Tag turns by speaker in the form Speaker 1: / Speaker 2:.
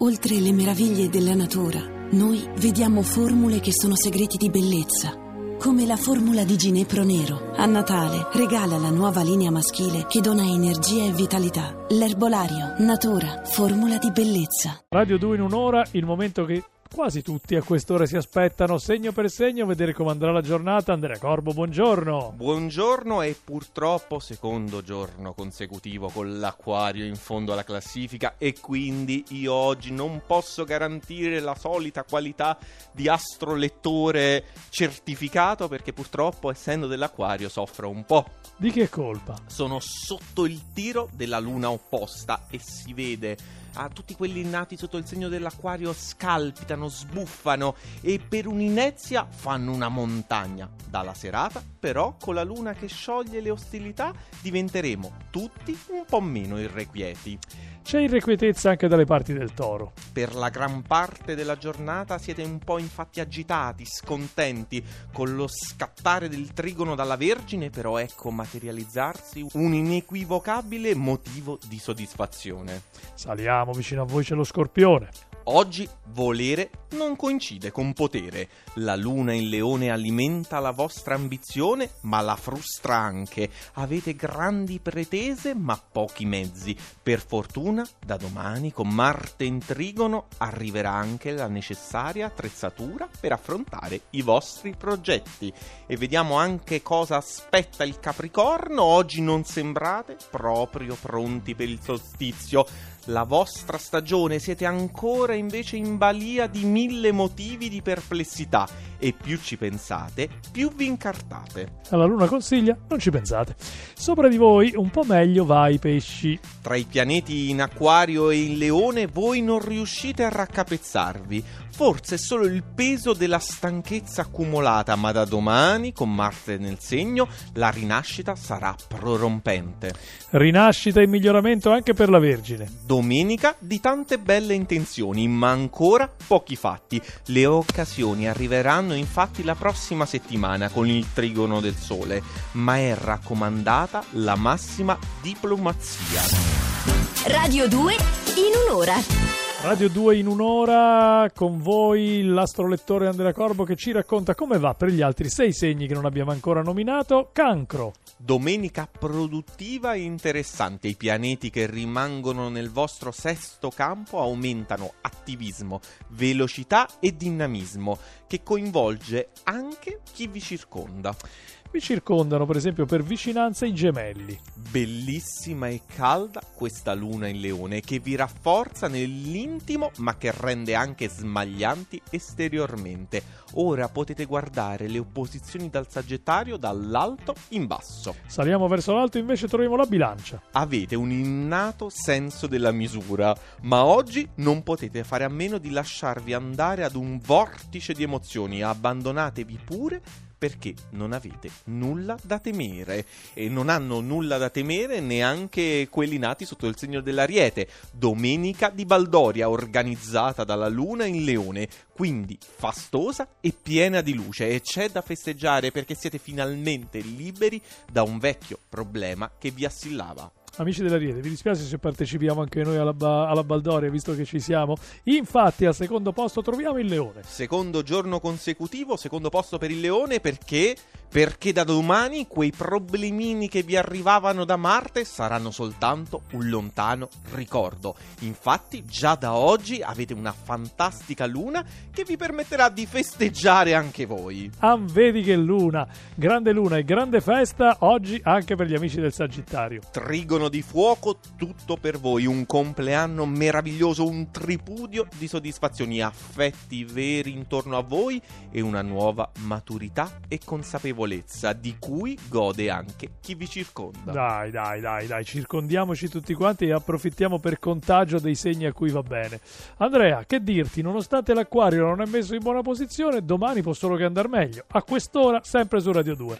Speaker 1: Oltre le meraviglie della natura, noi vediamo formule che sono segreti di bellezza. Come la formula di Ginepro Nero. A Natale regala la nuova linea maschile che dona energia e vitalità. L'erbolario, natura, formula di bellezza.
Speaker 2: Radio 2 in un'ora, il momento che Quasi tutti a quest'ora si aspettano segno per segno vedere come andrà la giornata. Andrea Corbo, buongiorno.
Speaker 3: Buongiorno e purtroppo secondo giorno consecutivo con l'acquario in fondo alla classifica e quindi io oggi non posso garantire la solita qualità di astrolettore certificato perché purtroppo essendo dell'acquario soffro un po'.
Speaker 2: Di che colpa?
Speaker 3: Sono sotto il tiro della luna opposta e si vede a tutti quelli nati sotto il segno dell'acquario scalpitano, sbuffano e per un'inezia fanno una montagna. Dalla serata, però, con la luna che scioglie le ostilità, diventeremo tutti un po' meno irrequieti.
Speaker 2: C'è irrequietezza anche dalle parti del toro.
Speaker 3: Per la gran parte della giornata siete un po' infatti agitati, scontenti, con lo scattare del trigono dalla Vergine, però ecco materializzarsi un inequivocabile motivo di soddisfazione.
Speaker 2: Saliamo, vicino a voi c'è lo scorpione.
Speaker 3: Oggi volere non coincide con potere. La luna in leone alimenta la vostra ambizione, ma la frustra anche. Avete grandi pretese, ma pochi mezzi. Per fortuna, da domani, con Marte in trigono, arriverà anche la necessaria attrezzatura per affrontare i vostri progetti. E vediamo anche cosa aspetta il Capricorno. Oggi non sembrate proprio pronti per il solstizio la vostra stagione, siete ancora invece in balia di mille motivi di perplessità e più ci pensate, più vi incartate.
Speaker 2: Alla luna consiglia, non ci pensate. Sopra di voi un po' meglio va ai pesci.
Speaker 3: Tra i pianeti in acquario e in leone voi non riuscite a raccapezzarvi. Forse è solo il peso della stanchezza accumulata, ma da domani, con Marte nel segno, la rinascita sarà prorompente.
Speaker 2: Rinascita e miglioramento anche per la Vergine.
Speaker 3: Domenica di tante belle intenzioni, ma ancora pochi fatti. Le occasioni arriveranno infatti la prossima settimana con il trigono del Sole, ma è raccomandata la massima diplomazia.
Speaker 4: Radio 2 in un'ora.
Speaker 2: Radio 2 in un'ora con voi l'astrolettore Andrea Corbo che ci racconta come va per gli altri sei segni che non abbiamo ancora nominato. Cancro.
Speaker 3: Domenica produttiva e interessante. I pianeti che rimangono nel vostro sesto campo aumentano attivismo, velocità e dinamismo che coinvolge anche chi vi circonda
Speaker 2: mi circondano per esempio per vicinanza i gemelli.
Speaker 3: Bellissima e calda questa luna in leone che vi rafforza nell'intimo ma che rende anche smaglianti esteriormente. Ora potete guardare le opposizioni dal Sagittario dall'alto in basso.
Speaker 2: Saliamo verso l'alto invece troviamo la bilancia.
Speaker 3: Avete un innato senso della misura, ma oggi non potete fare a meno di lasciarvi andare ad un vortice di emozioni. Abbandonatevi pure perché non avete nulla da temere e non hanno nulla da temere neanche quelli nati sotto il segno dell'Ariete. Domenica di Baldoria organizzata dalla Luna in Leone, quindi fastosa e piena di luce e c'è da festeggiare perché siete finalmente liberi da un vecchio problema che vi assillava.
Speaker 2: Amici della Riete, vi dispiace se partecipiamo anche noi alla, ba- alla Baldoria, visto che ci siamo? Infatti, al secondo posto troviamo il Leone.
Speaker 3: Secondo giorno consecutivo, secondo posto per il Leone, perché? Perché da domani quei problemini che vi arrivavano da Marte saranno soltanto un lontano ricordo. Infatti, già da oggi avete una fantastica luna che vi permetterà di festeggiare anche voi.
Speaker 2: Ah, vedi che luna! Grande luna e grande festa oggi anche per gli amici del Sagittario.
Speaker 3: Trigono di fuoco, tutto per voi, un compleanno meraviglioso, un tripudio di soddisfazioni, affetti veri intorno a voi e una nuova maturità e consapevolezza di cui gode anche chi vi circonda.
Speaker 2: Dai, dai, dai, dai, circondiamoci tutti quanti e approfittiamo per contagio dei segni a cui va bene. Andrea, che dirti, nonostante l'acquario non è messo in buona posizione, domani può solo che andare meglio. A quest'ora, sempre su Radio 2.